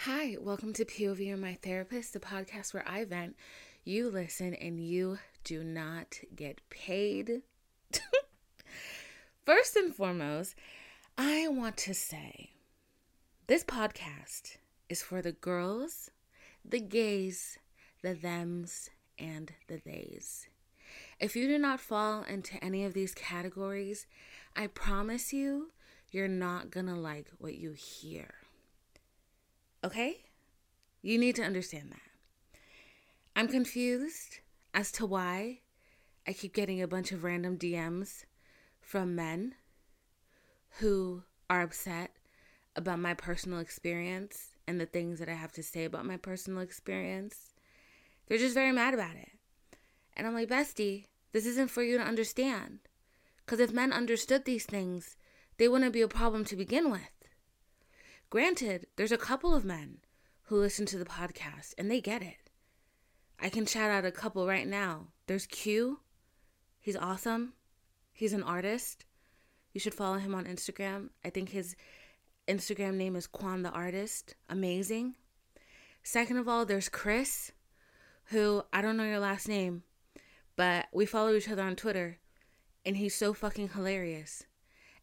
Hi, welcome to POV You're My Therapist, the podcast where I vent, you listen, and you do not get paid. First and foremost, I want to say this podcast is for the girls, the gays, the thems, and the theys. If you do not fall into any of these categories, I promise you, you're not gonna like what you hear. Okay? You need to understand that. I'm confused as to why I keep getting a bunch of random DMs from men who are upset about my personal experience and the things that I have to say about my personal experience. They're just very mad about it. And I'm like, Bestie, this isn't for you to understand. Because if men understood these things, they wouldn't be a problem to begin with. Granted, there's a couple of men who listen to the podcast and they get it. I can shout out a couple right now. There's Q. He's awesome. He's an artist. You should follow him on Instagram. I think his Instagram name is Quan the Artist. Amazing. Second of all, there's Chris, who I don't know your last name, but we follow each other on Twitter, and he's so fucking hilarious.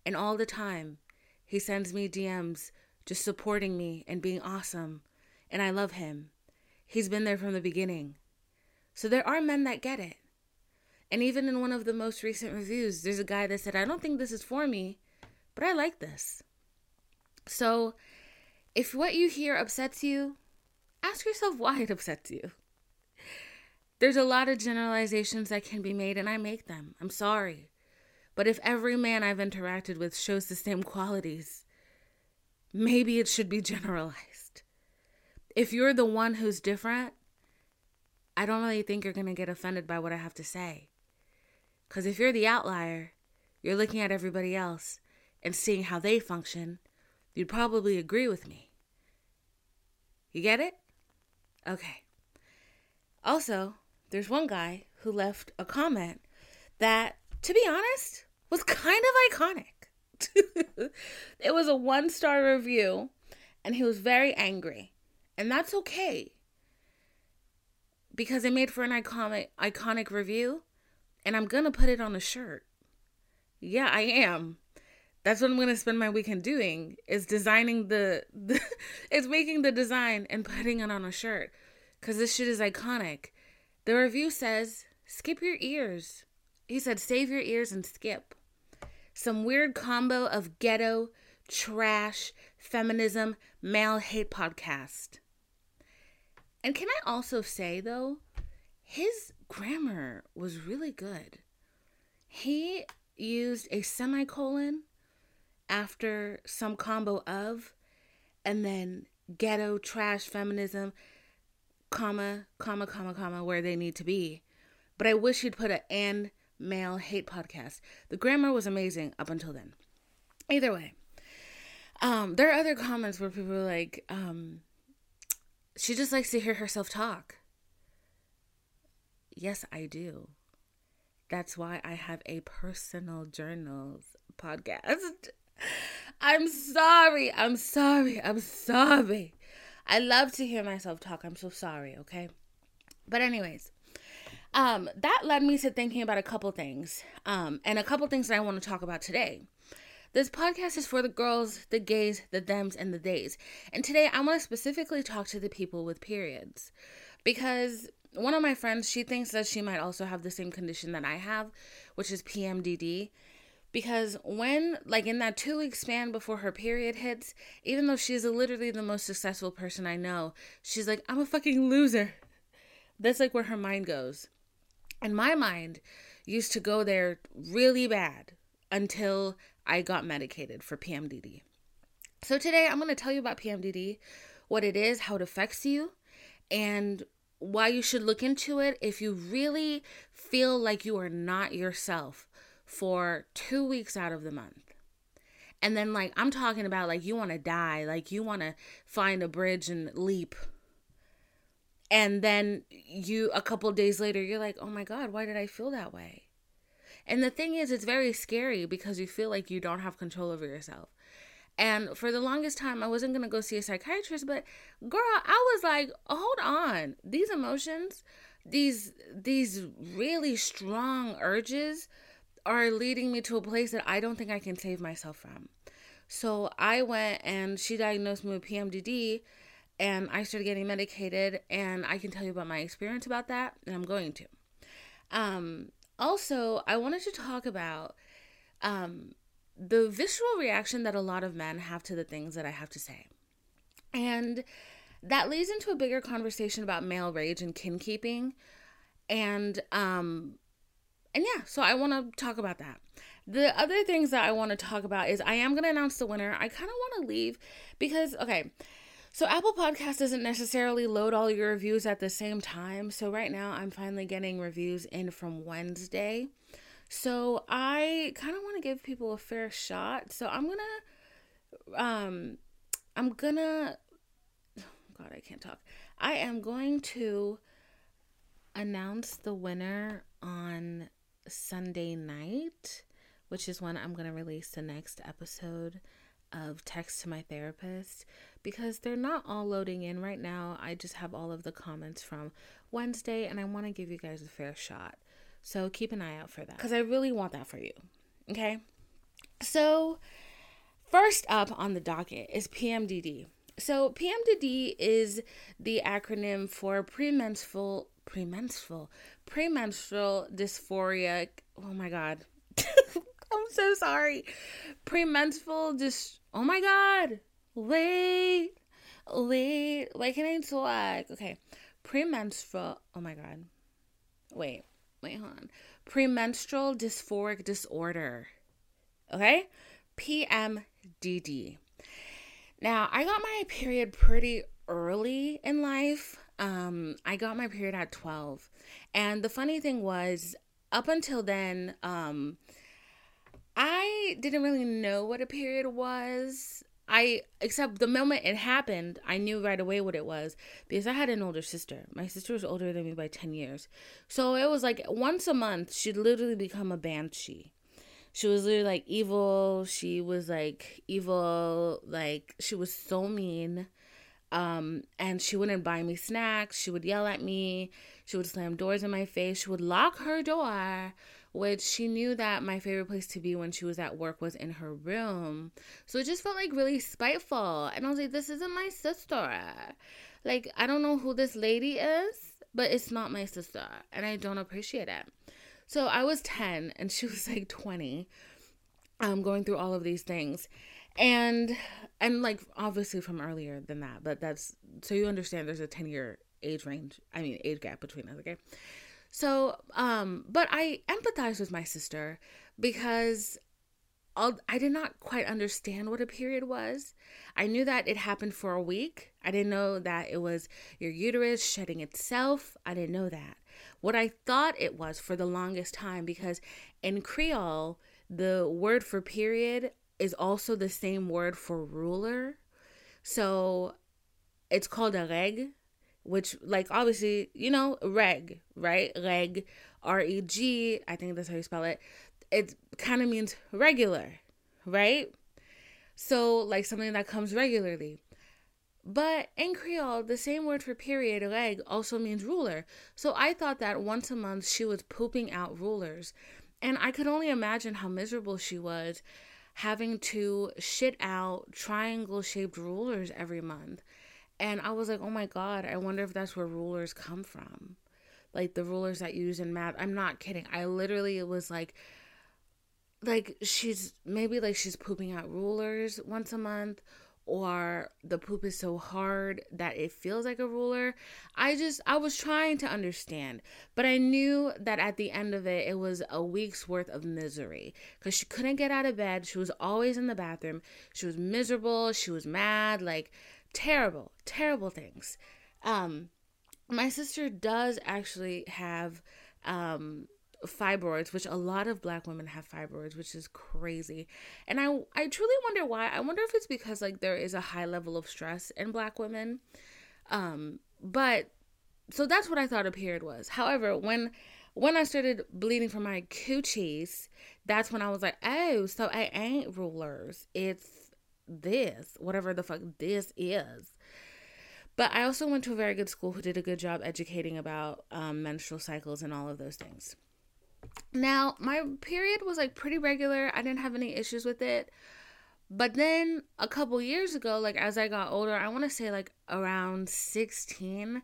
And all the time, he sends me DMs just supporting me and being awesome. And I love him. He's been there from the beginning. So there are men that get it. And even in one of the most recent reviews, there's a guy that said, I don't think this is for me, but I like this. So if what you hear upsets you, ask yourself why it upsets you. There's a lot of generalizations that can be made, and I make them. I'm sorry. But if every man I've interacted with shows the same qualities, maybe it should be generalized. If you're the one who's different, I don't really think you're going to get offended by what I have to say. Because if you're the outlier, you're looking at everybody else and seeing how they function, you'd probably agree with me. You get it? Okay. Also, there's one guy who left a comment that, to be honest, was kind of iconic. it was a one star review, and he was very angry. And that's okay. Because it made for an iconic iconic review, and I'm gonna put it on a shirt. Yeah, I am. That's what I'm gonna spend my weekend doing is designing the, the is making the design and putting it on a shirt. Cause this shit is iconic. The review says, skip your ears. He said, save your ears and skip some weird combo of ghetto, trash, feminism, male hate podcast. And can I also say, though, his grammar was really good. He used a semicolon after some combo of, and then ghetto, trash, feminism, comma, comma, comma, comma, where they need to be. But I wish he'd put an and male hate podcast. The grammar was amazing up until then. Either way, um, there are other comments where people are like, um, she just likes to hear herself talk. Yes, I do. That's why I have a personal journals podcast. I'm sorry. I'm sorry. I'm sorry. I love to hear myself talk. I'm so sorry, okay? But anyways, um, that led me to thinking about a couple things, um, and a couple things that I want to talk about today. This podcast is for the girls, the gays, the thems, and the days. And today I want to specifically talk to the people with periods because one of my friends, she thinks that she might also have the same condition that I have, which is PMDD. Because when, like, in that two week span before her period hits, even though she's literally the most successful person I know, she's like, I'm a fucking loser. That's like where her mind goes in my mind, used to go there really bad until I got medicated for PMDD. So today I'm going to tell you about PMDD, what it is, how it affects you, and why you should look into it if you really feel like you are not yourself for 2 weeks out of the month. And then like I'm talking about like you want to die, like you want to find a bridge and leap and then you a couple days later you're like oh my god why did i feel that way? And the thing is it's very scary because you feel like you don't have control over yourself. And for the longest time i wasn't going to go see a psychiatrist but girl i was like hold on. These emotions these these really strong urges are leading me to a place that i don't think i can save myself from. So i went and she diagnosed me with pmdd and I started getting medicated, and I can tell you about my experience about that, and I'm going to. Um, also, I wanted to talk about um, the visceral reaction that a lot of men have to the things that I have to say. And that leads into a bigger conversation about male rage and kin keeping. And um and yeah, so I want to talk about that. The other things that I want to talk about is I am going to announce the winner. I kind of want to leave because okay, so Apple Podcast doesn't necessarily load all your reviews at the same time. So right now I'm finally getting reviews in from Wednesday. So I kind of want to give people a fair shot. So I'm going to um I'm going to God, I can't talk. I am going to announce the winner on Sunday night, which is when I'm going to release the next episode of Text to My Therapist because they're not all loading in right now. I just have all of the comments from Wednesday and I want to give you guys a fair shot. So keep an eye out for that because I really want that for you. Okay? So, first up on the docket is PMDD. So, PMDD is the acronym for premenstrual premenstrual premenstrual dysphoria. Oh my god. I'm so sorry. Premenstrual dis Oh my god. Wait. Wait. Why can I talk? Okay. Premenstrual. Oh my god. Wait. Wait, hold on. Premenstrual dysphoric disorder. Okay? PMDD. Now, I got my period pretty early in life. Um, I got my period at 12. And the funny thing was, up until then, um, I didn't really know what a period was. I except the moment it happened, I knew right away what it was because I had an older sister. My sister was older than me by 10 years. So it was like once a month she'd literally become a banshee. She was literally like evil. She was like evil, like she was so mean. Um and she wouldn't buy me snacks. She would yell at me. She would slam doors in my face. She would lock her door which she knew that my favorite place to be when she was at work was in her room. So it just felt like really spiteful. And I was like, this isn't my sister. Like, I don't know who this lady is, but it's not my sister. And I don't appreciate it. So I was 10 and she was like 20. Um, going through all of these things. And and like obviously from earlier than that, but that's so you understand there's a 10 year age range, I mean age gap between us, okay? So, um, but I empathize with my sister because I'll, I did not quite understand what a period was. I knew that it happened for a week. I didn't know that it was your uterus shedding itself. I didn't know that. What I thought it was for the longest time, because in Creole, the word for period is also the same word for ruler. So it's called a reg, which like obviously you know reg right? Reg r-e-g i think that's how you spell it. It kind of means regular right? So like something that comes regularly. But in creole the same word for period reg also means ruler. So i thought that once a month she was pooping out rulers. And i could only imagine how miserable she was having to shit out triangle shaped rulers every month and I was like, oh my God, I wonder if that's where rulers come from. Like the rulers that use in math. I'm not kidding. I literally it was like, like she's maybe like she's pooping out rulers once a month or the poop is so hard that it feels like a ruler. I just, I was trying to understand, but I knew that at the end of it, it was a week's worth of misery because she couldn't get out of bed. She was always in the bathroom. She was miserable. She was mad, like terrible, terrible things. Um, my sister does actually have um fibroids, which a lot of black women have fibroids, which is crazy. And I I truly wonder why. I wonder if it's because like there is a high level of stress in black women. Um but so that's what I thought a period was. However, when when I started bleeding from my coochies, that's when I was like, "Oh, so I ain't rulers. It's this, whatever the fuck this is." But I also went to a very good school who did a good job educating about um, menstrual cycles and all of those things. Now, my period was like pretty regular. I didn't have any issues with it. But then a couple years ago, like as I got older, I want to say like around 16,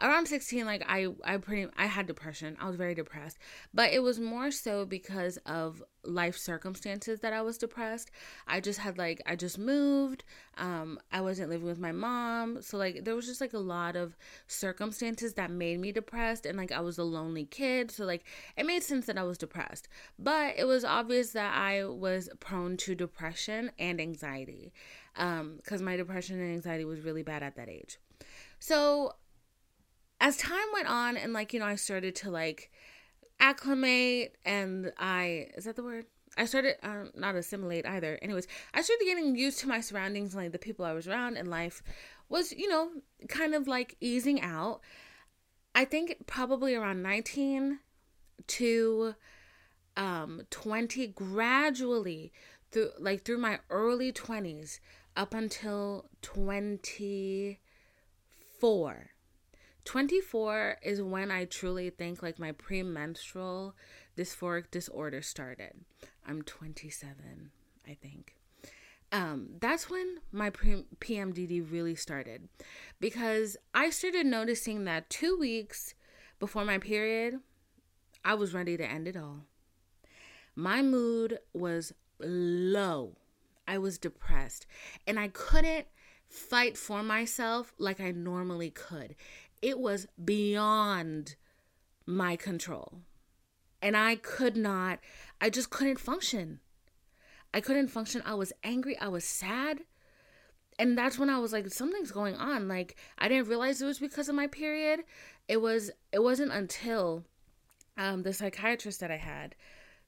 around 16 like i i pretty i had depression. I was very depressed. But it was more so because of life circumstances that i was depressed. I just had like i just moved. Um i wasn't living with my mom. So like there was just like a lot of circumstances that made me depressed. And like i was a lonely kid. So like it made sense that i was depressed. But it was obvious that i was prone to depression and anxiety. Um because my depression and anxiety was really bad at that age. So as time went on and like you know i started to like acclimate and i is that the word? I started um, not assimilate either. Anyways i started getting used to my surroundings and like the people i was around and life was you know kind of like easing out. I think probably around 19 to um 20 gradually through like through my early 20s up until 24 24 is when I truly think like my premenstrual dysphoric disorder started. I'm 27, I think. Um, that's when my pre- PMDD really started because I started noticing that two weeks before my period, I was ready to end it all. My mood was low. I was depressed and I couldn't fight for myself like I normally could it was beyond my control. And I could not, I just couldn't function. I couldn't function. I was angry. I was sad. And that's when I was like, something's going on. Like, I didn't realize it was because of my period. It was, it wasn't until um, the psychiatrist that I had,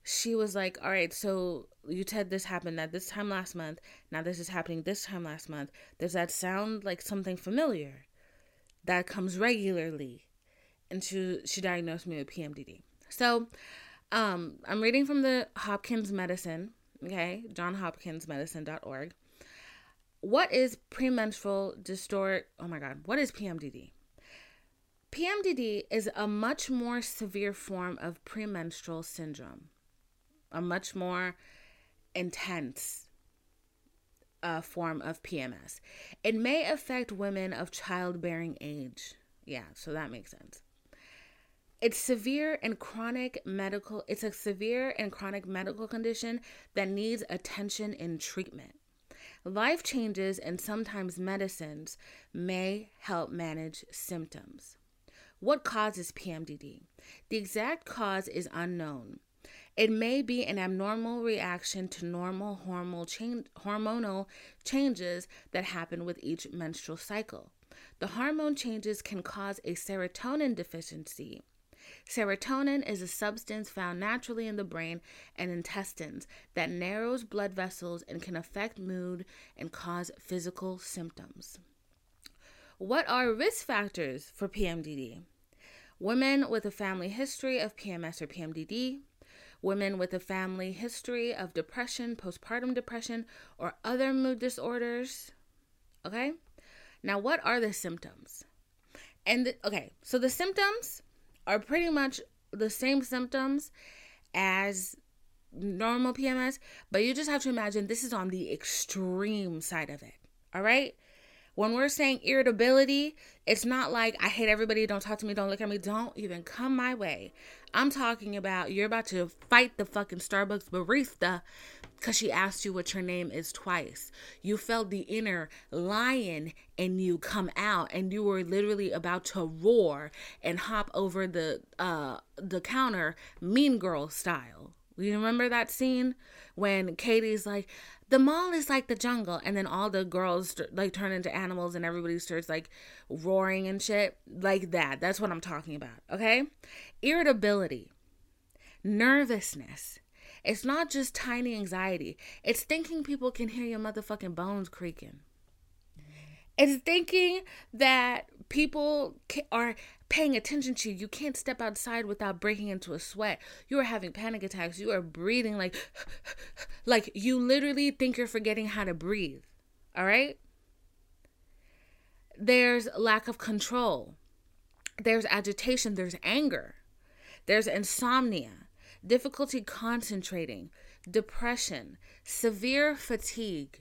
she was like, all right, so you said this happened at this time last month. Now this is happening this time last month. Does that sound like something familiar? That comes regularly. And she, she diagnosed me with PMDD. So um, I'm reading from the Hopkins Medicine, okay, johnhopkinsmedicine.org. What is premenstrual dystoric? Oh my God, what is PMDD? PMDD is a much more severe form of premenstrual syndrome, a much more intense uh, form of PMS. It may affect women of childbearing age. Yeah, so that makes sense. It's severe and chronic medical it's a severe and chronic medical condition that needs attention and treatment. Life changes and sometimes medicines may help manage symptoms. What causes PMDD? The exact cause is unknown. It may be an abnormal reaction to normal hormonal, hormonal changes that happen with each menstrual cycle. The hormone changes can cause a serotonin deficiency. Serotonin is a substance found naturally in the brain and intestines that narrows blood vessels and can affect mood and cause physical symptoms. What are risk factors for PMDD? Women with a family history of PMS or PMDD, women with a family history of depression, postpartum depression, or other mood disorders. Okay? Now, what are the symptoms? And the, okay, so the symptoms are pretty much the same symptoms as normal PMS, but you just have to imagine this is on the extreme side of it. All right? When we're saying irritability, it's not like I hate everybody, don't talk to me, don't look at me, don't even come my way. I'm talking about you're about to fight the fucking Starbucks barista because she asked you what your name is twice. You felt the inner lion in you come out and you were literally about to roar and hop over the uh the counter mean girl style. You remember that scene when Cady's like, the mall is like the jungle and then all the girls like turn into animals and everybody starts like roaring and shit. Like that. That's what i'm talking about okay? Irritability. Nervousness. It's not just tiny anxiety. It's thinking people can hear your motherfucking bones creaking. It's thinking that people are paying attention to you. You can't step outside without breaking into a sweat. You are having panic attacks. You are breathing like like you literally think you're forgetting how to breathe. All right? There's lack of control. There's agitation, there's anger. There's insomnia, difficulty concentrating, depression, severe fatigue.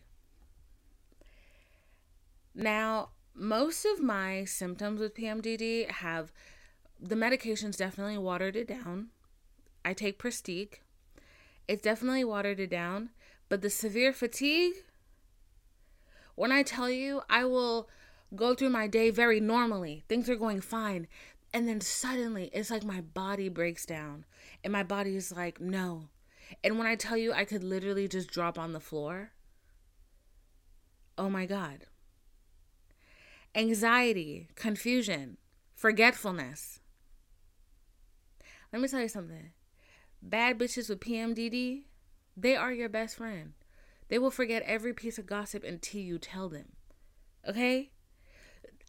Now, most of my symptoms with PMDD have the medications definitely watered it down. I take Pristiq. It's definitely watered it down, but the severe fatigue when I tell you I will go through my day very normally, things are going fine, and then suddenly it's like my body breaks down and my body is like, "No." And when I tell you I could literally just drop on the floor, oh my god anxiety, confusion, forgetfulness. Let me tell you something. Bad bitches with PMDD, they are your best friend. They will forget every piece of gossip until you tell them. Okay?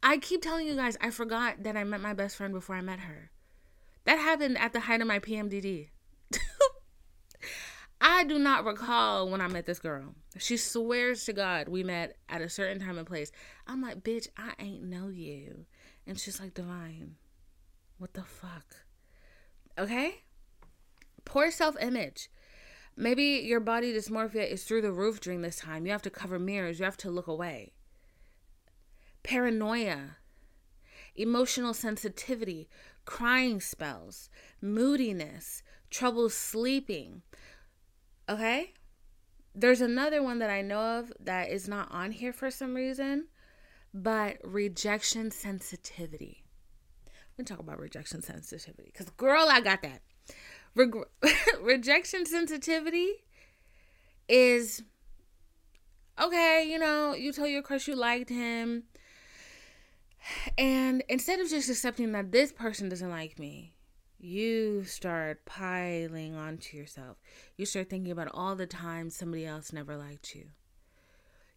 I keep telling you guys, I forgot that I met my best friend before I met her. That happened at the height of my PMDD. I do not recall when I met this girl. She swears to God we met at a certain time and place. I'm like, bitch, I ain't know you. And she's like, Divine, what the fuck? Okay? Poor self image. Maybe your body dysmorphia is through the roof during this time. You have to cover mirrors, you have to look away. Paranoia, emotional sensitivity, crying spells, moodiness, trouble sleeping Okay? There's another one that I know of that is not on here for some reason, but rejection sensitivity. Me talk about rejection sensitivity because, girl, I got that. Reg- rejection sensitivity is okay, you know, you tell your crush you liked him, and instead of just accepting that this person doesn't like me, you start piling onto yourself. You start thinking about all the times somebody else never liked you.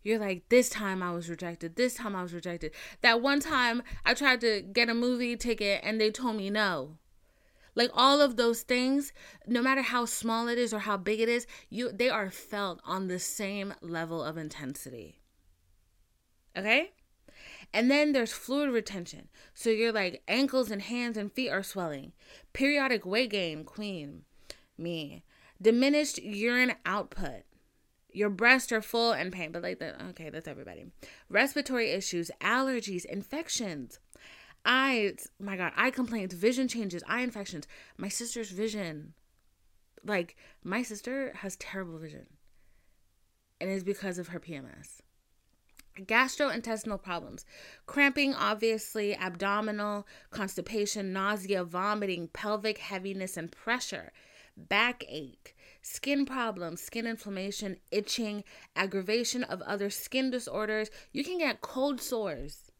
You're like, this time I was rejected. This time I was rejected. That one time I tried to get a movie ticket and they told me no. Like all of those things, no matter how small it is or how big it is, you they are felt on the same level of intensity. Okay? And then there's fluid retention. So you're like ankles and hands and feet are swelling. Periodic weight gain, queen. Me. Diminished urine output. Your breasts are full and pain, but like that, okay, that's everybody. Respiratory issues, allergies, infections. Eyes, my God, eye complaints, vision changes, eye infections. My sister's vision, like, my sister has terrible vision. And it's because of her PMS gastrointestinal problems. Cramping obviously abdominal constipation nausea vomiting pelvic heaviness and pressure backache skin problems skin inflammation itching aggravation of other skin disorders. You can get cold sores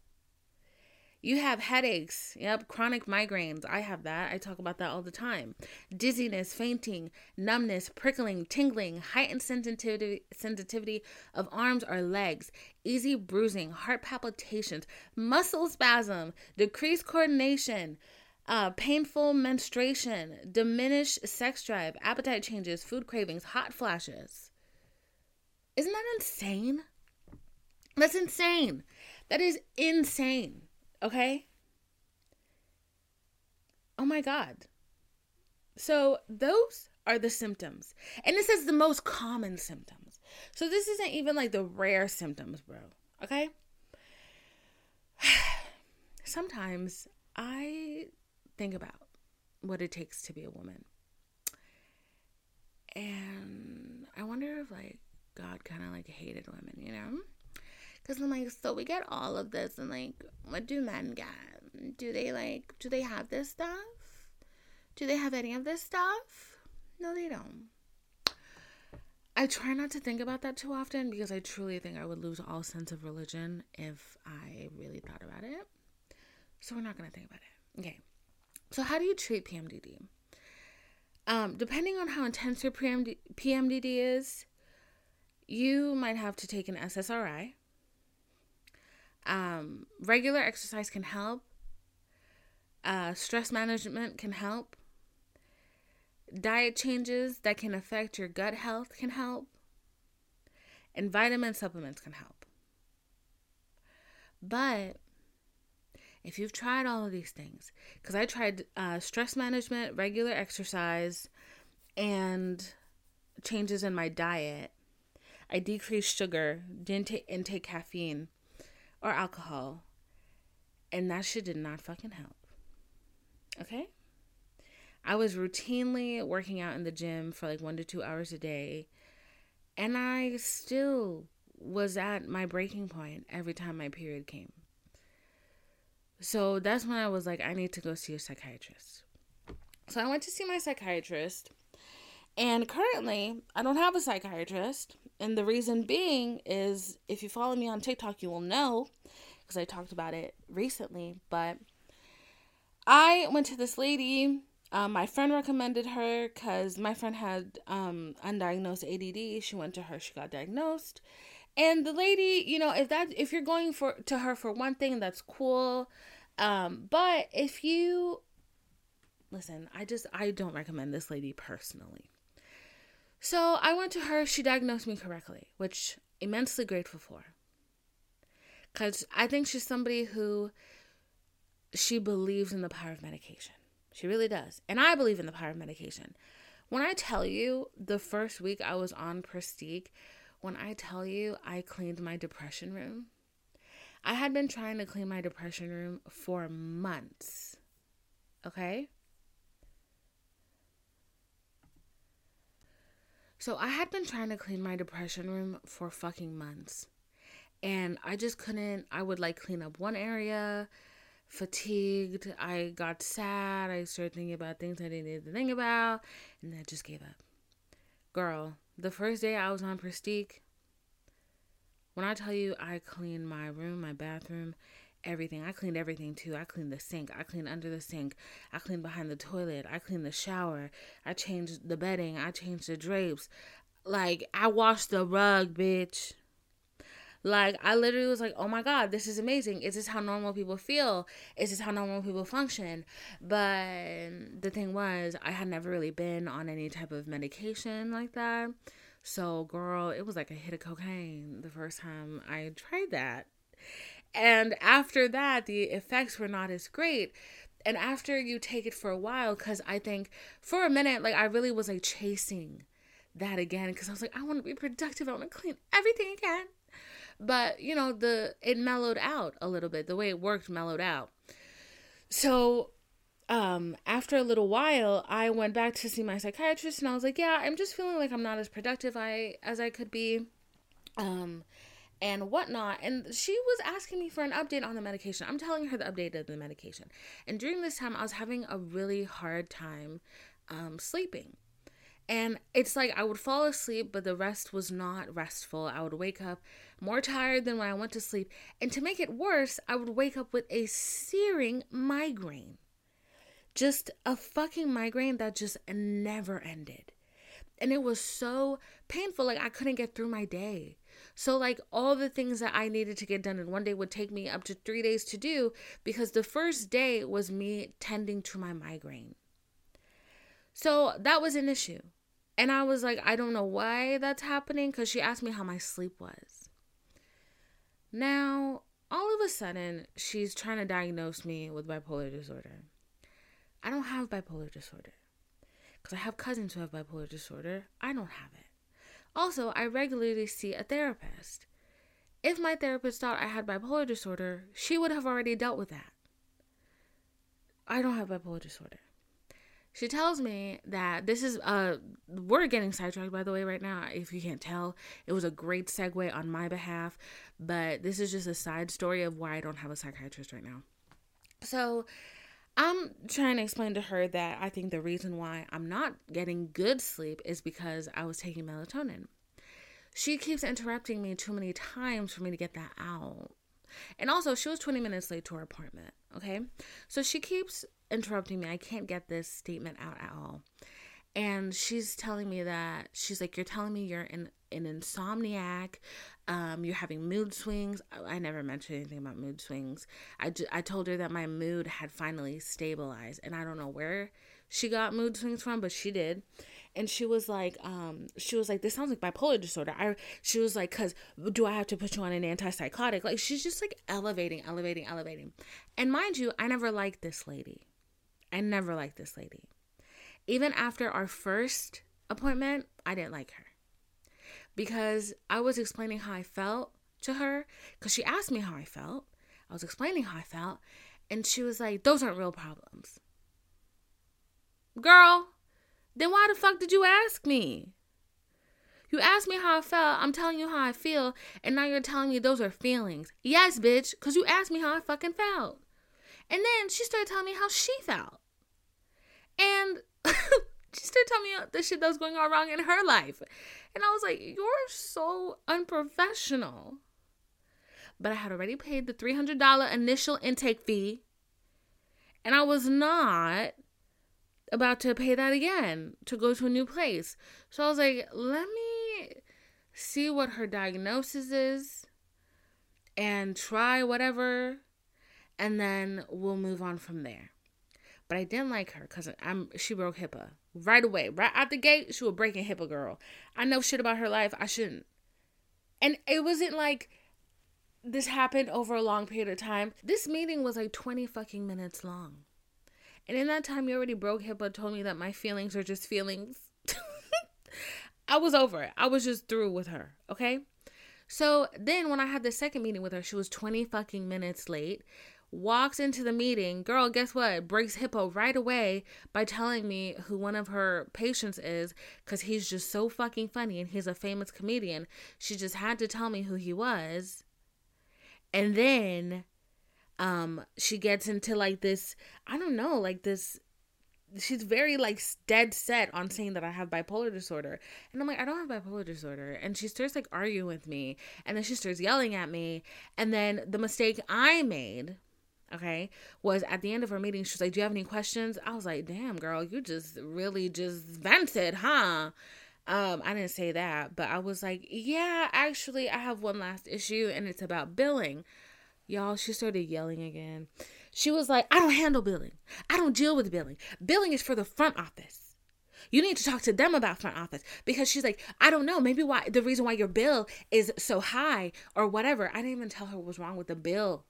you have headaches. Yep, chronic migraines. I have that. I talk about that all the time. Dizziness, fainting, numbness, prickling, tingling, heightened sensitivity sensitivity of arms or legs, easy bruising, heart palpitations, muscle spasm, decreased coordination, uh, painful menstruation, diminished sex drive, appetite changes, food cravings, hot flashes. Isn't that insane? That's insane. That is insane. Okay? Oh my God. So those are the symptoms. And this is the most common symptoms. So this isn't even like the rare symptoms, bro. Okay? sometimes I think about what it takes to be a woman. And I wonder if like God kind of like hated women, you know? Cuz I'm like, so we get all of this and like what do men get? Do they like do they have this stuff? Do they have any of this stuff? No, they don't. I try not to think about that too often because I truly think I would lose all sense of religion if I really thought about it. So we're not going to think about it. Okay. So, how do you treat PMDD? Um, depending on how intense your PMD- PMDD is, you might have to take an SSRI. Um, regular exercise can help. Uh, stress management can help. Diet changes that can affect your gut health can help. And vitamin supplements can help. But if you've tried all of these things, because I tried uh, stress management, regular exercise, and changes in my diet, I decreased sugar, didn't t- intake caffeine or alcohol, and that shit did not fucking help. Okay? I was routinely working out in the gym for like one to two hours a day, and I still was at my breaking point every time my period came. So that's when I was like, I need to go see a psychiatrist. So I went to see my psychiatrist. And currently, I don't have a psychiatrist. And the reason being is if you follow me on TikTok, you will know because I talked about it recently. But I went to this lady. Um, my friend recommended her because my friend had um, undiagnosed ADD. She went to her, she got diagnosed. And the lady, you know, if that if you're going for to her for one thing, that's cool. Um, but if you listen, I just I don't recommend this lady personally. So I went to her, she diagnosed me correctly, which immensely grateful for. Cause I think she's somebody who she believes in the power of medication. She really does. And I believe in the power of medication. When I tell you the first week I was on Pristiq, when I tell you I cleaned my depression room, I had been trying to clean my depression room for months. Okay? So I had been trying to clean my depression room for fucking months. And I just couldn't. I would like clean up one area, fatigued. I got sad. I started thinking about things I didn't need to think about. And I just gave up. Girl, the first day I was on Pristiq, when I tell you I cleaned my room, my bathroom, everything, I cleaned everything too. I cleaned the sink, I cleaned under the sink, I cleaned behind the toilet, I cleaned the shower, I changed the bedding, I changed the drapes. Like, I washed the rug, bitch. Like, I literally was like, oh my God, this is amazing. Is this how normal people feel? Is this how normal people function? But the thing was, I had never really been on any type of medication like that. So, girl, it was like a hit of cocaine the first time I tried that. And after that, the effects were not as great. And after you take it for a while, because I think for a minute, like I really was like chasing that again, because I was like, I want to be productive. I want to clean everything again. But you know, the it mellowed out a little bit. The way it worked mellowed out. So um, after a little while, I went back to see my psychiatrist, and I was like, "Yeah, I'm just feeling like I'm not as productive I as I could be, um, and whatnot." And she was asking me for an update on the medication. I'm telling her the update of the medication, and during this time, I was having a really hard time um, sleeping. And it's like I would fall asleep, but the rest was not restful. I would wake up more tired than when I went to sleep. And to make it worse, I would wake up with a searing migraine just a fucking migraine that just never ended. And it was so painful. Like I couldn't get through my day. So, like, all the things that I needed to get done in one day would take me up to three days to do because the first day was me tending to my migraine. So, that was an issue. And I was like, I don't know why that's happening because she asked me how my sleep was. Now, all of a sudden, she's trying to diagnose me with bipolar disorder. I don't have bipolar disorder. Because I have cousins who have bipolar disorder. I don't have it. Also, I regularly see a therapist. if my therapist thought I had bipolar disorder, she would have already dealt with that. I don't have bipolar disorder. She tells me that this is uh we're getting sidetracked by the way right now. If you can't tell, it was a great segue on my behalf, but this is just a side story of why I don't have a psychiatrist right now. So, I'm trying to explain to her that I think the reason why I'm not getting good sleep is because I was taking melatonin. She keeps interrupting me too many times for me to get that out. And also, she was 20 minutes late to her appointment. Okay. So she keeps interrupting me. I can't get this statement out at all. And she's telling me that she's like, You're telling me you're in, an insomniac. Um, you're having mood swings. I, never mentioned anything about mood swings. I, ju- I told her that my mood had finally stabilized. And I don't know where she got mood swings from, but she did and she was like um she was like this sounds like bipolar disorder i she was like cuz do i have to put you on an antipsychotic like she's just like elevating elevating elevating and mind you i never liked this lady i never liked this lady even after our first appointment i didn't like her because i was explaining how i felt to her because she asked me how i felt i was explaining how i felt and she was like those aren't real problems girl then why the fuck did you ask me? You asked me how I felt. I'm telling you how I feel. And now you're telling me those are feelings. Yes, bitch, because you asked me how I fucking felt. And then she started telling me how she felt. And she started telling me the shit that was going on wrong in her life. And I was like, you're so unprofessional. But I had already paid the $300 initial intake fee. And I was not about to pay that again to go to a new place. So I was like, let me see what her diagnosis is and try whatever and then we'll move on from there. But I didn't like her because I'm she broke HIPAA right away, right out the gate. She was breaking HIPAA, girl. I know shit about her life. I shouldn't. And it wasn't like this happened over a long period of time. This meeting was like 20 fucking minutes long. And in that time, you already broke HIPAA, told me that my feelings are just feelings. I was over it. I was just through with her. Okay. So then when I had the second meeting with her, she was 20 fucking minutes late. Walks into the meeting, girl, guess what? Breaks HIPAA right away by telling me who one of her patients is because he's just so fucking funny and he's a famous comedian. She just had to tell me who he was. And then um she gets into like this i don't know like this she's very like dead set on saying that I have bipolar disorder. And I'm like, I don't have bipolar disorder. And she starts like arguing with me. And then she starts yelling at me. And then the mistake I made, okay, was at the end of our meeting, she's like, Do you have any questions? I was like, damn, girl, you just really just vented, huh? Um, I didn't say that, but I was like, yeah, actually, I have one last issue and it's about billing. Y'all, she started yelling again. She was like, I don't handle billing. I don't deal with billing. Billing is for the front office. You need to talk to them about front office because she's like, I don't know, maybe why the reason why your bill is so high or whatever. I didn't even tell her what was wrong with the bill.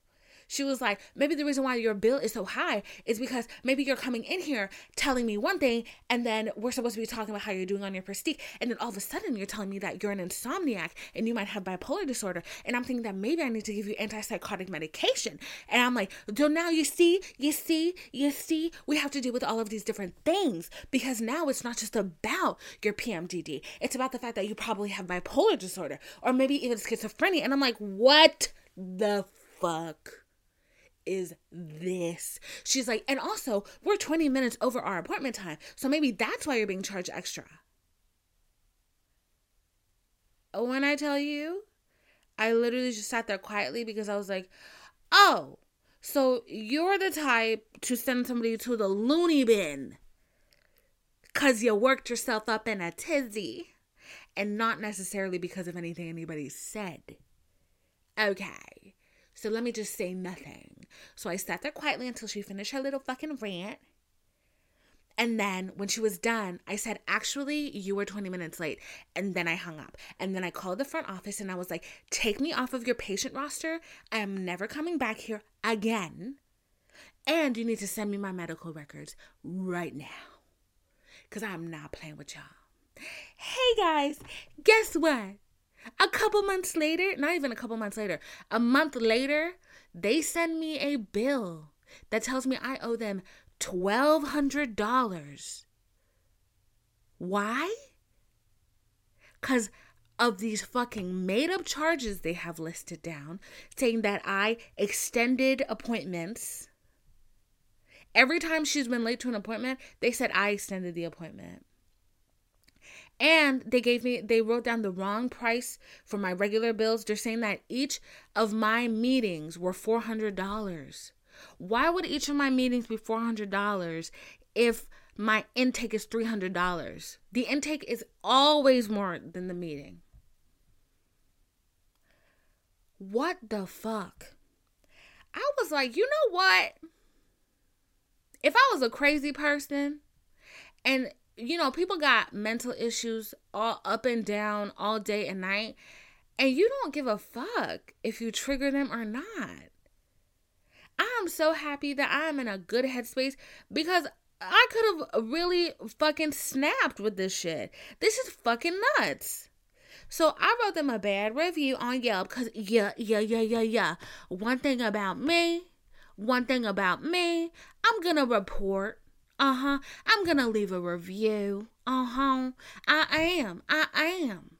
She was like, maybe the reason why your bill is so high is because maybe you're coming in here telling me one thing, and then we're supposed to be talking about how you're doing on your Pristiq, and then all of a sudden you're telling me that you're an insomniac and you might have bipolar disorder, and I'm thinking that maybe I need to give you antipsychotic medication, and I'm like, so now you see, you see, you see, we have to deal with all of these different things because now it's not just about your PMDD, it's about the fact that you probably have bipolar disorder or maybe even schizophrenia, and I'm like, what the fuck? Is this? She's like, and also, we're 20 minutes over our appointment time. So maybe that's why you're being charged extra. When I tell you, I literally just sat there quietly because I was like, oh, so you're the type to send somebody to the loony bin because you worked yourself up in a tizzy and not necessarily because of anything anybody said. Okay. So let me just say nothing. So I sat there quietly until she finished her little fucking rant. And then when she was done, I said, Actually, you were 20 minutes late. And then I hung up. And then I called the front office and I was like, Take me off of your patient roster. I am never coming back here again. And you need to send me my medical records right now. Because I'm not playing with y'all. Hey guys, guess what? A couple months later, not even a couple months later, a month later, they send me a bill that tells me I owe them $1,200. Why? Because of these fucking made up charges they have listed down saying that I extended appointments. Every time she's been late to an appointment, they said I extended the appointment. And they gave me, they wrote down the wrong price for my regular bills. They're saying that each of my meetings were $400. Why would each of my meetings be $400 if my intake is $300? The intake is always more than the meeting. What the fuck? I was like, you know what? If I was a crazy person and you know, people got mental issues all up and down all day and night, and you don't give a fuck if you trigger them or not. I'm so happy that I'm in a good headspace because I could have really fucking snapped with this shit. This is fucking nuts. So I wrote them a bad review on Yelp because, yeah, yeah, yeah, yeah, yeah. One thing about me, one thing about me, I'm to report uh huh. I'm going to leave a review. Uh huh. I am. I am.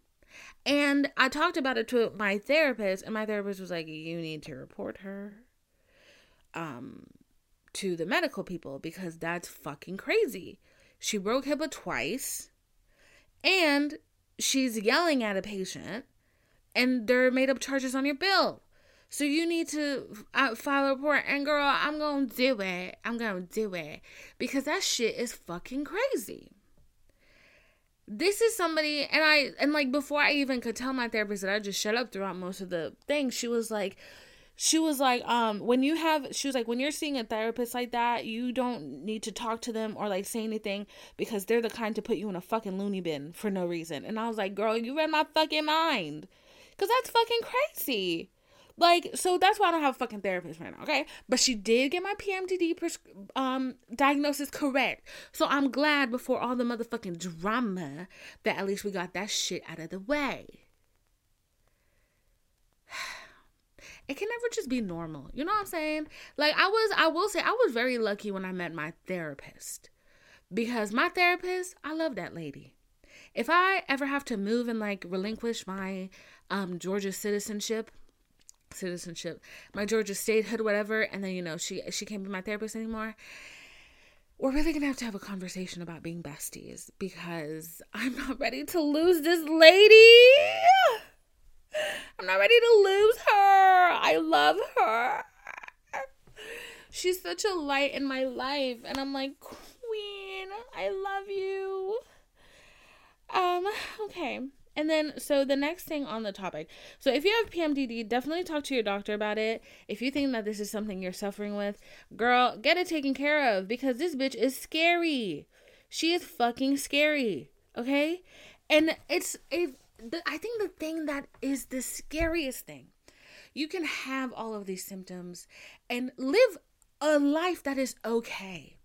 And I talked about it to my therapist, and my therapist was like, You need to report her um, to the medical people because that's fucking crazy. She broke HIPAA twice, and she's yelling at a patient, and they're made up charges on your bill. So you need to uh, file a report. And girl, I'm going to do it. I'm going to do it. Because that shit is fucking crazy. This is somebody, and I, and like before I even could tell my therapist that I just shut up throughout most of the thing, she was like, she was like um when you have she was like when you're seeing a therapist like that you don't need to talk to them or like say anything because they're the kind to put you in a fucking loony bin for no reason and i was like girl you read my fucking mind because that's fucking crazy like, so that's why I don't have a fucking therapist right now, okay? But she did get my PMDD um diagnosis correct. So I'm glad before all the motherfucking drama that at least we got that shit out of the way. It can never just be normal. You know what I'm saying? Like I was I will say I was very lucky when I met my therapist. Because my therapist, I love that lady. If I ever have to move and like relinquish my um Georgia citizenship, citizenship, my Georgia statehood, whatever, and then you know she she can't be my therapist anymore. We're really gonna have to have a conversation about being besties because I'm not ready to lose this lady. I'm not ready to lose her. I love her. She's such a light in my life, and I'm like, Queen, I love you. Um, okay. And then, so the next thing on the topic. So, if you have PMDD, definitely talk to your doctor about it. If you think that this is something you're suffering with, girl, get it taken care of because this bitch is scary. She is fucking scary. Okay? And it's, it, I think the thing that is the scariest thing, you can have all of these symptoms and live a life that is okay.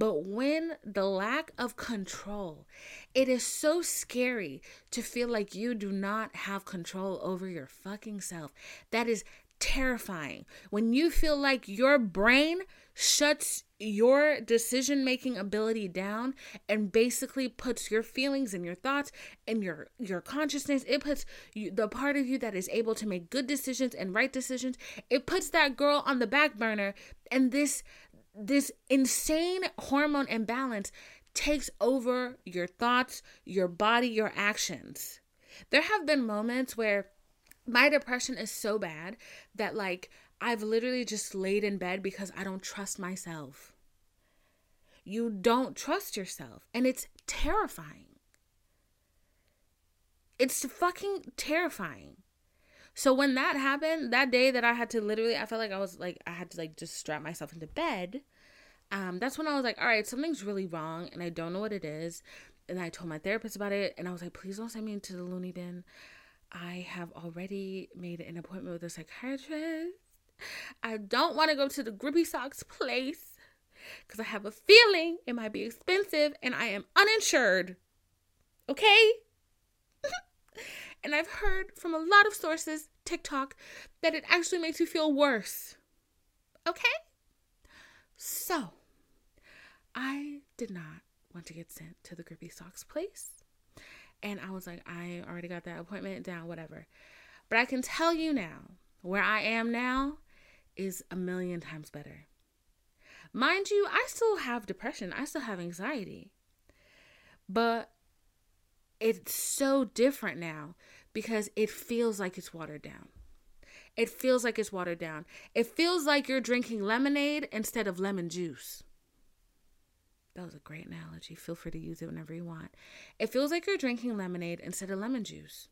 But when the lack of control, it is so scary to feel like you do not have control over your fucking self. That is terrifying. When you feel like your brain shuts your decision making ability down and basically puts your feelings and your thoughts and your your consciousness it puts you, the part of you that is able to make good decisions and right decisions it puts that girl on the back burner and this this insane hormone imbalance takes over your thoughts, your body, your actions. There have been moments where my depression is so bad that like I've literally just laid in bed because I don't trust myself. You don't trust yourself, and it's terrifying. It's fucking terrifying. So when that happened, that day that I had to literally, I felt like I was like, I had to like just strap myself into bed. Um, that's when I was like, all right, something's really wrong and I don't know what it is. And I told my therapist about it and I was like, please don't send me into the loony bin. I have already made an appointment with a psychiatrist. I don't want to go to the Grippy Socks place because I have a feeling it might be expensive and I am uninsured. Okay? and I've heard from a lot of sources, TikTok, that it actually makes you feel worse. Okay? So, I did not want to get sent to the Grippy Socks place. And I was like, I already got that appointment down, whatever. But I can tell you now, where I am now is a million times better. Mind you, I still have depression, I still have anxiety. But it's so different now because it feels like it's watered down. It feels like it's watered down. It feels like you're drinking lemonade instead of lemon juice. That was a great analogy. Feel free to use it whenever you want. It feels like you're drinking lemonade instead of lemon juice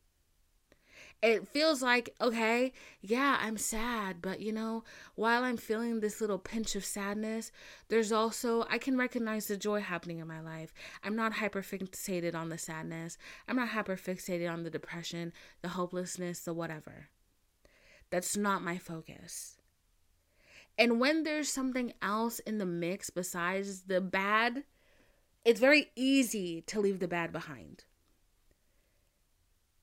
it feels like okay yeah i'm sad but you know while i'm feeling this little pinch of sadness there's also i can recognize the joy happening in my life. I'm not hyper fixated on the sadness. I'm not hyper fixated on the depression the hopelessness the whatever. That's not my focus. And when there's something else in the mix besides the bad it's very easy to leave the bad behind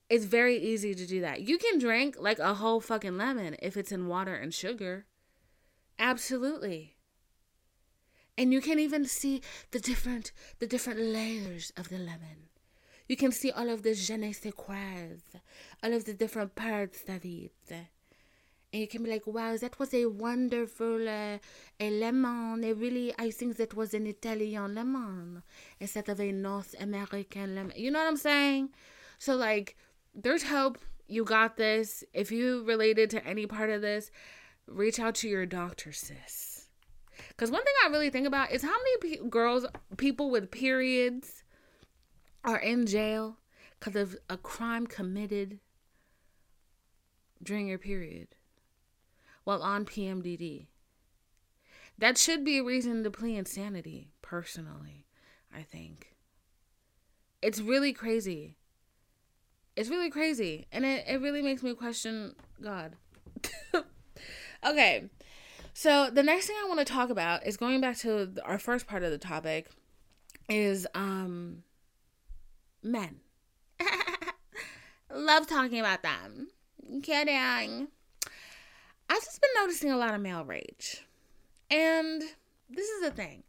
it's very easy to do that. You can drink like a whole fucking lemon if it's in water and sugar. Absolutely. And you can even see the different the different layers of the lemon. You can see all of the je ne sais quoi, all of the different parts of it. And you can be like, wow, that was a wonderful uh, a lemon. A really, I think that was an Italian lemon instead of a North American lemon. You know what I'm saying? So, like, there's hope. You got this. If you related to any part of this, reach out to your doctor, sis. Because one thing I really think about is how many pe- girls, people with periods, are in jail because of a crime committed during your period while on PMDD. That should be a reason to plea insanity, personally, I think. It's really crazy. It's really crazy. And it, it really makes me question God. okay. So the next thing I want to talk about is going back to our first part of the topic is um men. Love talking about them. Kidding. I've just been noticing a lot of male rage. And this is the thing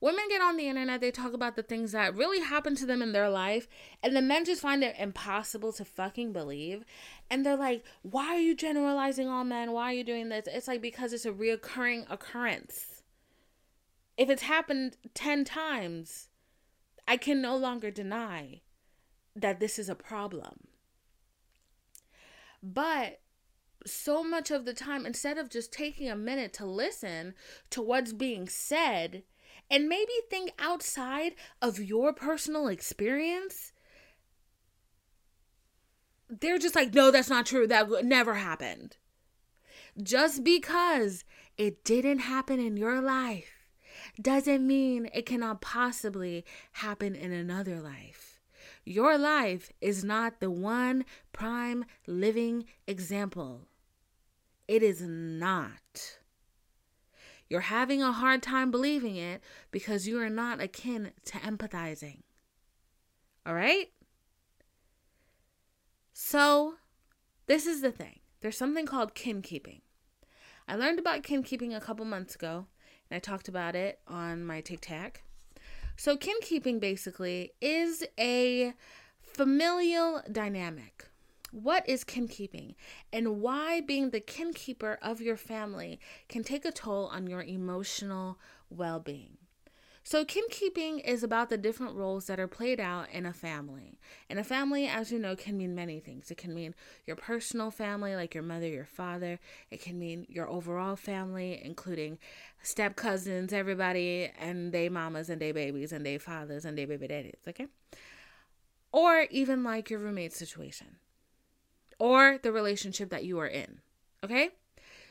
women get on the internet, they talk about the things that really happened to them in their life, and the men just find it impossible to fucking believe. And they're like, why are you generalizing all men? Why are you doing this? It's like because it's a reoccurring occurrence. If it's happened 10 times, I can no longer deny that this is a problem. But so much of the time, instead of just taking a minute to listen to what's being said, and maybe think outside of your personal experience, they're just like, no, that's not true. That never happened. Just because it didn't happen in your life doesn't mean it cannot possibly happen in another life. Your life is not the one prime living example. It is not. You're having a hard time believing it because you are not akin to empathizing. All right? So, this is the thing there's something called kin keeping. I learned about kin keeping a couple months ago, and I talked about it on my TikTok. So, kin keeping basically is a familial dynamic what is kin keeping and why being the kin keeper of your family can take a toll on your emotional well being. So, kin keeping is about the different roles that are played out in a family. And a family, as you know, can mean many things. It can mean your personal family, like your mother, your father. It can mean your overall family, including step cousins, everybody, and they mamas and they babies and they fathers and they baby daddies, okay? Or even like your roommate situation or the relationship that you are in. Okay?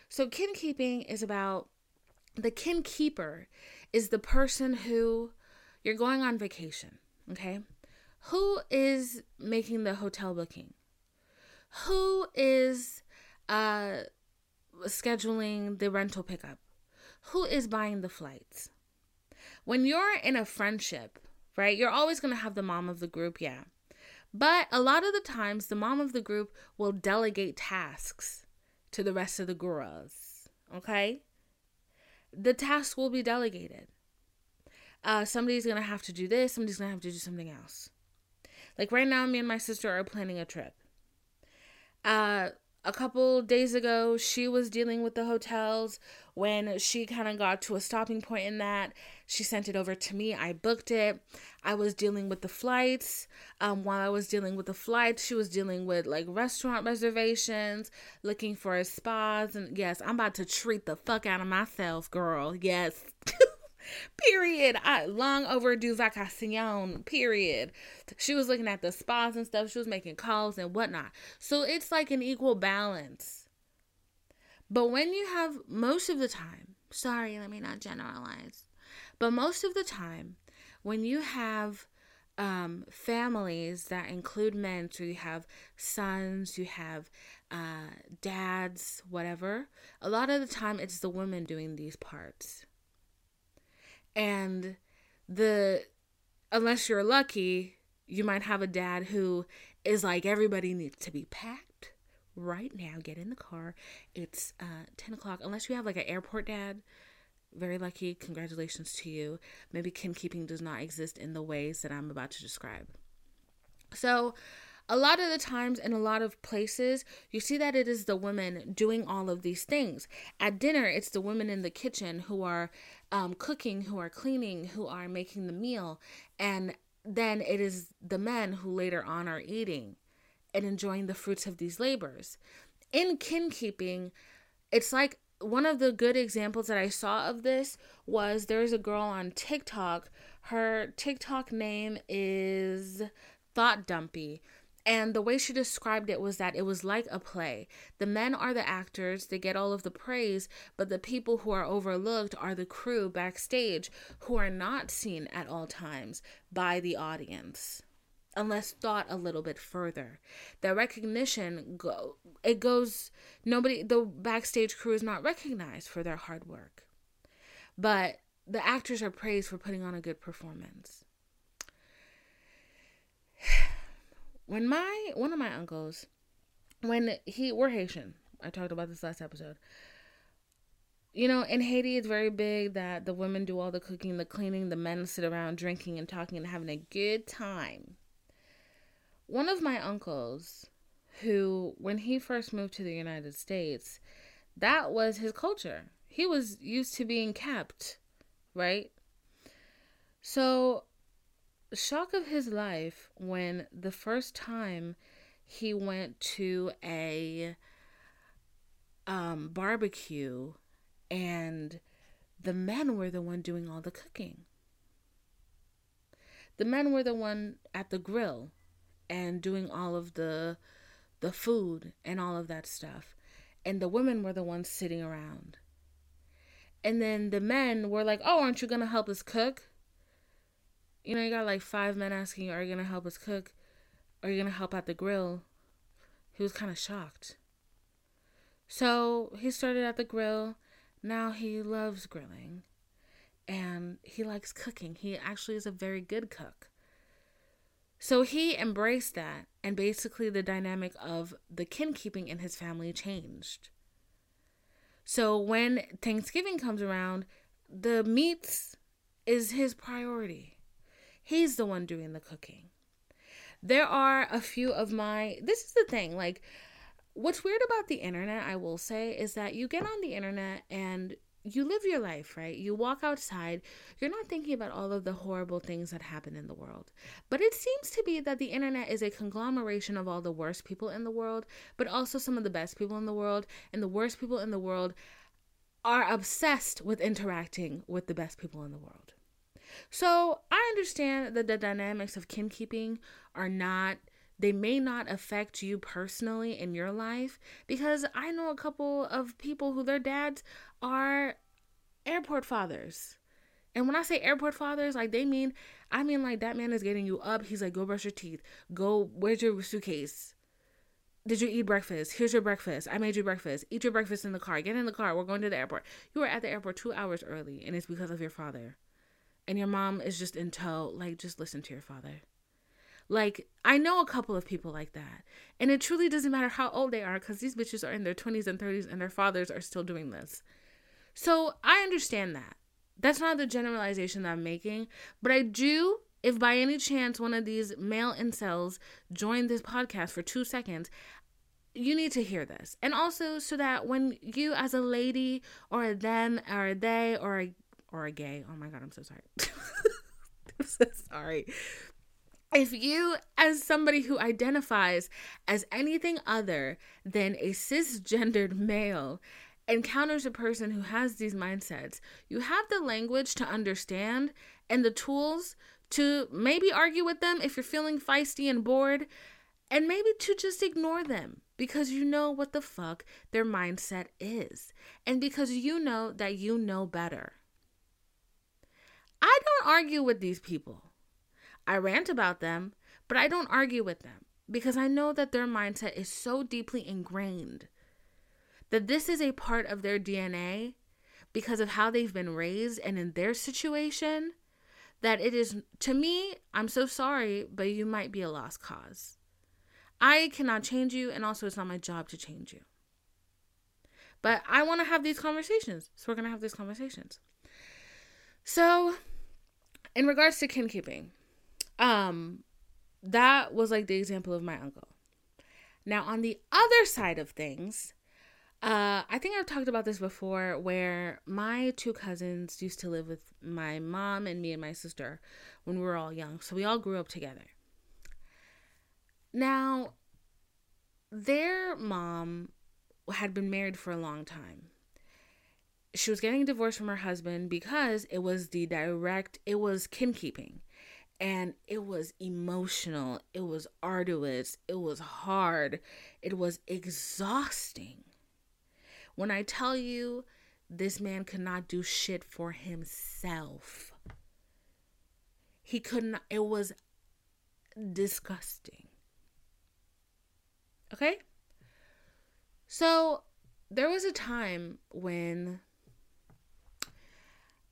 So, kin keeping is about the kin keeper is the person who you're going on vacation. Okay? Who is making the hotel booking? Who is uh, scheduling the rental pickup? Who is buying the flights? When you're in a friendship, right, you're always going to have the mom of the group, yeah. But a lot of the times, the mom of the group will delegate tasks to the rest of the girls. Okay? The tasks will be delegated. Uh, somebody's to have to do this, somebody's to have to do something else. Like right now, me and my sister are planning a trip. Uh, a couple days ago, she was dealing with the hotels. When she kind of got to a stopping point in that, she sent it over to me. I booked it. I was dealing with the flights. Um, while I was dealing with the flights, she was dealing with like restaurant reservations, looking for spas. And yes, I'm about to treat the fuck out of myself, girl. Yes. period. I, long overdue vacation, period. She was looking at the spas and stuff. She was making calls and whatnot. So it's like an equal balance. But when you have most of the time, sorry, let me not generalize, but most of the time, when you have um, families that include men, so you have sons, you have uh, dads, whatever, a lot of the time it's the women doing these parts. And the unless you're lucky, you might have a dad who is like everybody needs to be packed right now. Get in the car. It's uh, ten o'clock. Unless you have like an airport dad, very lucky. Congratulations to you. Maybe kin keeping does not exist in the ways that I'm about to describe. So a lot of the times in a lot of places, you see that it is the women doing all of these things. At dinner, it's the women in the kitchen who are um, cooking, who are cleaning, who are making the meal. And then it is the men who later on are eating and enjoying the fruits of these labors. In kin keeping, it's like one of the good examples that I saw of this was there's a girl on TikTok. Her TikTok name is Thought Dumpy. And the way she described it was that it was like a play. The men are the actors, they get all of the praise, but the people who are overlooked are the crew backstage who are not seen at all times by the audience unless thought a little bit further. The recognition go it goes nobody the backstage crew is not recognized for their hard work. But the actors are praised for putting on a good performance. when my one of my uncles when he we're Haitian. I talked about this last episode. You know, in Haiti it's very big that the women do all the cooking, the cleaning, the men sit around drinking and talking and having a good time. One of my uncles who when he first moved to the United States, that was his culture. He was used to being kept, right? So shock of his life when the first time he went to a um, barbecue and the men were the one doing all the cooking. The men were the one at the grill and doing all of the the food and all of that stuff. And the women were the ones sitting around. And then the men were like, "Oh, aren't you going to help us cook?" you know, you got like five men asking, Are you going to help us cook? Are you going to help at the grill? He was kind of shocked. So he started at the grill. Now he loves grilling and he likes cooking. He actually is a very good cook. So he embraced that, and basically the dynamic of the kin keeping in his family changed. So when Thanksgiving comes around, the meats is his priority. He's the one doing the cooking. There are a few of my, this is the thing, like, what's weird about the internet, I will say, is that you get on the internet and you live your life, right? You walk outside, you're not thinking about all of the horrible things that happen in the world. But it seems to be that the internet is a conglomeration of all the worst people in the world, but also some of the best people in the world. And the worst people in the world are obsessed with interacting with the best people in the world. So I understand that the dynamics of kin keeping are not they may not affect you personally in your life because I know a couple of people who their dads are airport fathers. And when I say airport fathers, like they mean, I mean like that man is getting you up. He's like, go brush your teeth. Go, where's your suitcase? Did you eat breakfast? Here's your breakfast. I made you breakfast. Eat your breakfast in the car. Get in the car. We're going to the airport. You were at the airport two hours early, and it's because of your father and your mom is just in tow, like just listen to your father. Like, I know a couple of people like that. And it truly doesn't matter how old they are because these bitches are in their 20s and 30s and their fathers are still doing this. So I understand that. That's not the generalization that I'm making. But I do, if by any chance one of these male incels join this podcast for two seconds, you need to hear this. And also so that when you as a lady or a them or a they or a or a gay, oh my god, I'm so sorry. I'm so sorry. If you, as somebody who identifies as anything other than a cisgendered male, encounters a person who has these mindsets, you have the language to understand and the tools to maybe argue with them if you're feeling feisty and bored, and maybe to just ignore them because you know what the fuck their mindset is, and because you know that you know better. I don't argue with these people. I rant about them, but I don't argue with them because I know that their mindset is so deeply ingrained that this is a part of their DNA because of how they've been raised and in their situation that it is to me I'm so sorry but you might be a lost cause. I cannot change you and also it's not my job to change you. But I want to have these conversations. So we're going to have these conversations. So in regards to kin keeping, um that was like the example of my uncle. Now on the other side of things, uh, I think I've talked about this before where my two cousins used to live with my mom and me and my sister when we were all young. So we all grew up together. Now, their mom had been married for a long time. She was getting divorced from her husband because it was the direct, it was kin keeping. And it was emotional, it was arduous, it was hard, it was exhausting. When I tell you this man could not do shit for himself, he couldn't, it was disgusting. Okay? So there was a time when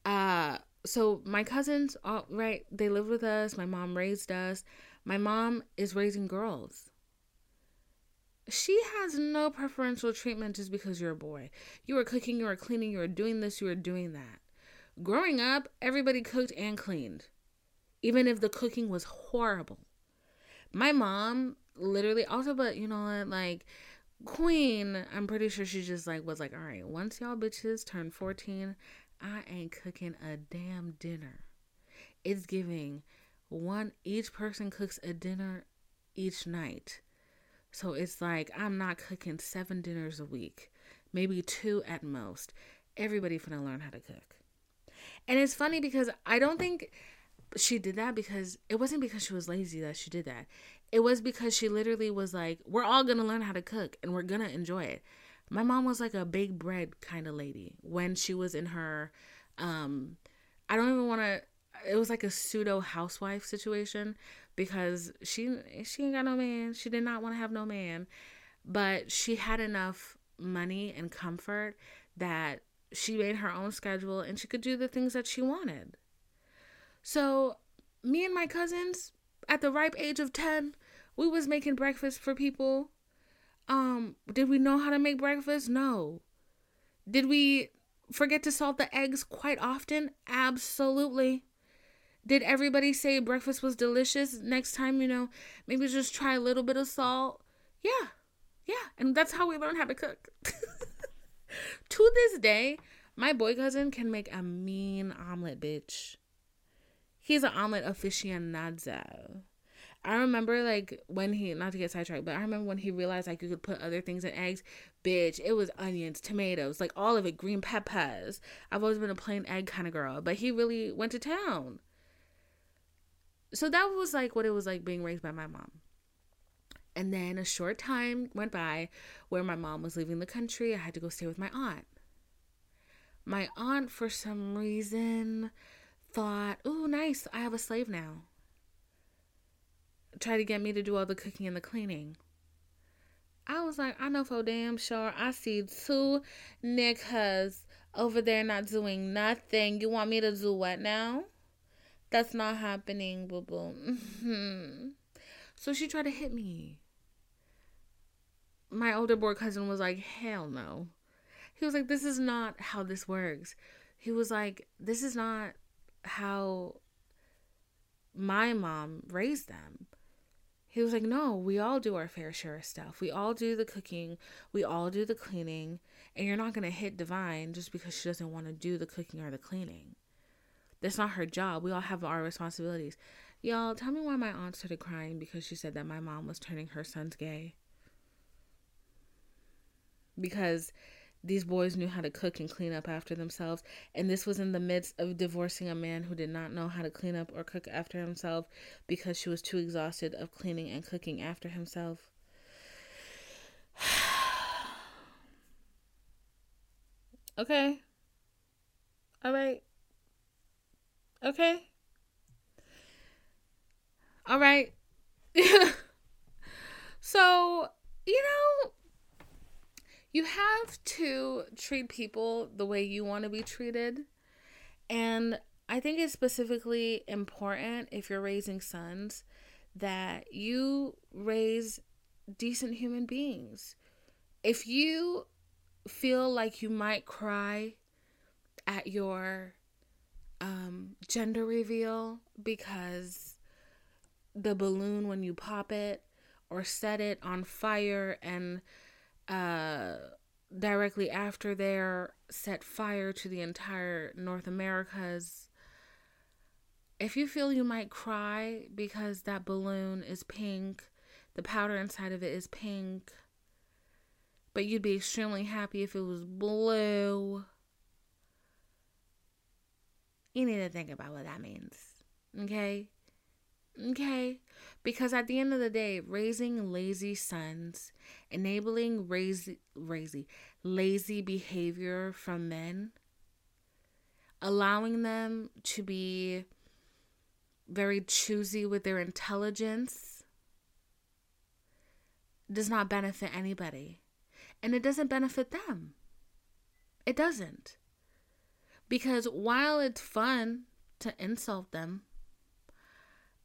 uh so my cousins all right they live with us my mom raised us my mom is raising girls she has no preferential treatment just because you're a boy. You were cooking, you were cleaning, you were doing this, you were doing that. Growing up, everybody cooked and cleaned, even if the cooking was horrible. My mom literally also, but you know what, like, Queen, I'm pretty sure she just like was like, all right, once y'all bitches turn 14, I ain't cooking a damn dinner. It's giving one, each person cooks a dinner each night so it's like I'm not cooking seven dinners a week, maybe two at most. Everybody finna learn how to cook. And it's funny because I don't think she did that because it wasn't because she was lazy that she did that. It was because she literally was like, we're all gonna learn how to cook and we're gonna enjoy it. My mom was like a big bread kind of lady when she was in her um I don't even want to it was like a pseudo housewife situation because she she ain't got no man. She did not want to have no man, but she had enough money and comfort that she made her own schedule and she could do the things that she wanted. So, me and my cousins at the ripe age of 10, we was making breakfast for people. Um, did we know how to make breakfast? No. Did we forget to salt the eggs quite often? Absolutely. Did everybody say breakfast was delicious? Next time, you know, maybe just try a little bit of salt. Yeah. Yeah. And that's how we learn how to cook. to this day, my boy cousin can make a mean omelet, bitch. He's an omelet aficionado. I remember like when he not to get sidetracked, but I remember when he realized like you could put other things in eggs. Bitch, it was onions, tomatoes, like all of it, green peppers. I've always been a plain egg kind of girl, but he really went to town so that was like what it was like being raised by my mom. And then a short time went by where my mom was leaving the country. I had to go stay with my aunt. My aunt, for some reason, thought, oh, nice, I have a slave now. Tried to get me to do all the cooking and the cleaning. I was like, I know for damn sure I see two niggas over there not doing nothing. You want me to do what now? That's not happening, boo boo. Mm-hmm. So she tried to hit me. My older boy cousin was like, hell no. He was like, this is not how this works. He was like, this is not how my mom raised them. He was like, no, we all do our fair share of stuff. We all do the cooking, we all do the cleaning, and you're not going to hit Divine just because she doesn't want to do the cooking or the cleaning. That's not her job. We all have our responsibilities. Y'all, tell me why my aunt started crying because she said that my mom was turning her sons gay. Because these boys knew how to cook and clean up after themselves, and this was in the midst of divorcing a man who did not know how to clean up or cook after himself because she was too exhausted of cleaning and cooking after himself. okay. All right. Okay. All right. so, you know, you have to treat people the way you want to be treated. And I think it's specifically important if you're raising sons that you raise decent human beings. If you feel like you might cry at your um, gender reveal because the balloon, when you pop it or set it on fire and uh, directly after there set fire to the entire North Americas. If you feel you might cry because that balloon is pink, the powder inside of it is pink, but you'd be extremely happy if it was blue. You need to think about what that means. Okay? Okay? Because at the end of the day, raising lazy sons, enabling lazy, lazy, lazy behavior from men, allowing them to be very choosy with their intelligence does not benefit anybody. And it doesn't benefit them. It doesn't. Because while it's fun to insult them,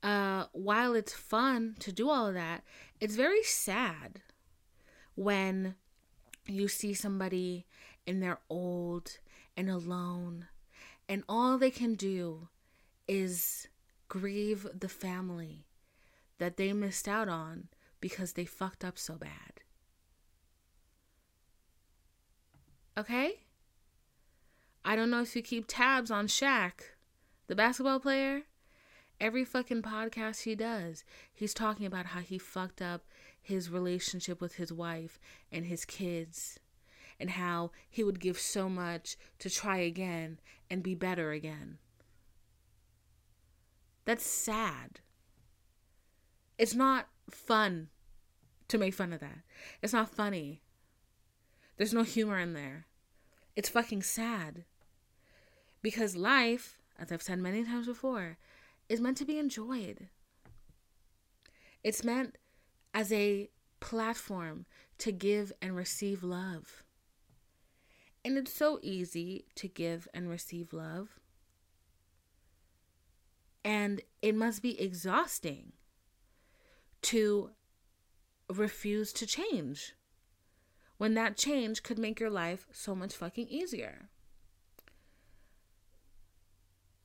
uh, while it's fun to do all of that, it's very sad when you see somebody and they're old and alone, and all they can do is grieve the family that they missed out on because they fucked up so bad. Okay? I don't know if you keep tabs on Shaq, the basketball player. Every fucking podcast he does, he's talking about how he fucked up his relationship with his wife and his kids, and how he would give so much to try again and be better again. That's sad. It's not fun to make fun of that. It's not funny. There's no humor in there. It's fucking sad. Because life, as I've said many times before, is meant to be enjoyed. It's meant as a platform to give and receive love. And it's so easy to give and receive love. And it must be exhausting to refuse to change when that change could make your life so much fucking easier.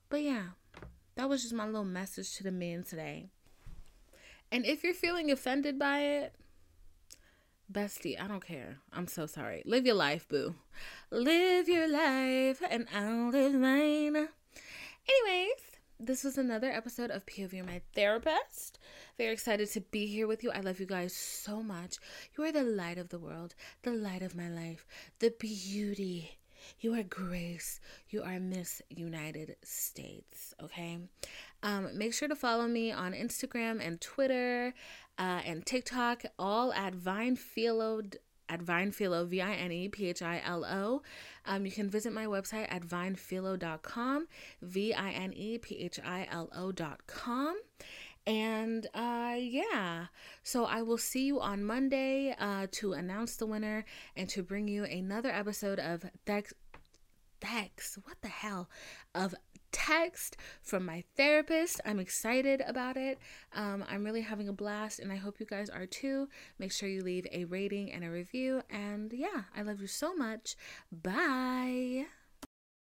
But yeah, that was just my little message to the men today. And if you're feeling offended by it, bestie, I don't care. I'm so sorry. Live your life, boo. Live your life, and I'll live mine. Anyways, this was another episode of POV My Therapist. Very excited to be here with you. I love you guys so much. You are the light of the world, the light of my life, the beauty you are Grace. You are Miss United States. Okay. Um, make sure to follow me on Instagram and Twitter uh, and TikTok, all at VinePhilo at VinePhilo, V I N E P H I L O. Um, you can visit my website at vinephilo.com, V I N E P H I L O.com. And uh, yeah, so I will see you on Monday uh, to announce the winner and to bring you another episode of Dex. Dex, what the hell? Of text from my therapist. I'm excited about it. Um, I'm really having a blast, and I hope you guys are too. Make sure you leave a rating and a review. And yeah, I love you so much. Bye.